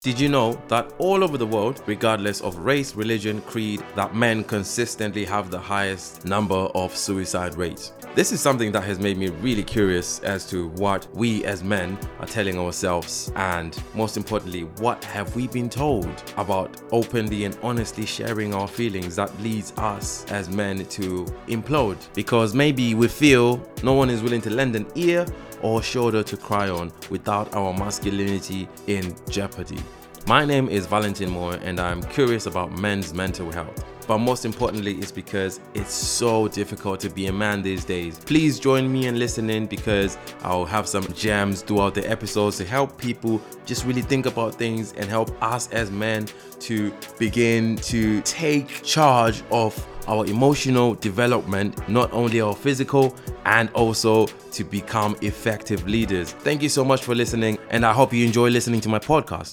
Did you know that all over the world, regardless of race, religion, creed, that men consistently have the highest number of suicide rates? This is something that has made me really curious as to what we as men are telling ourselves and most importantly, what have we been told about openly and honestly sharing our feelings that leads us as men to implode because maybe we feel no one is willing to lend an ear or shoulder to cry on without our masculinity in jeopardy. My name is Valentin Moore, and I'm curious about men's mental health. But most importantly, it's because it's so difficult to be a man these days. Please join me in because I'll have some gems throughout the episodes to help people just really think about things and help us as men to begin to take charge of our emotional development, not only our physical, and also to become effective leaders. Thank you so much for listening, and I hope you enjoy listening to my podcast.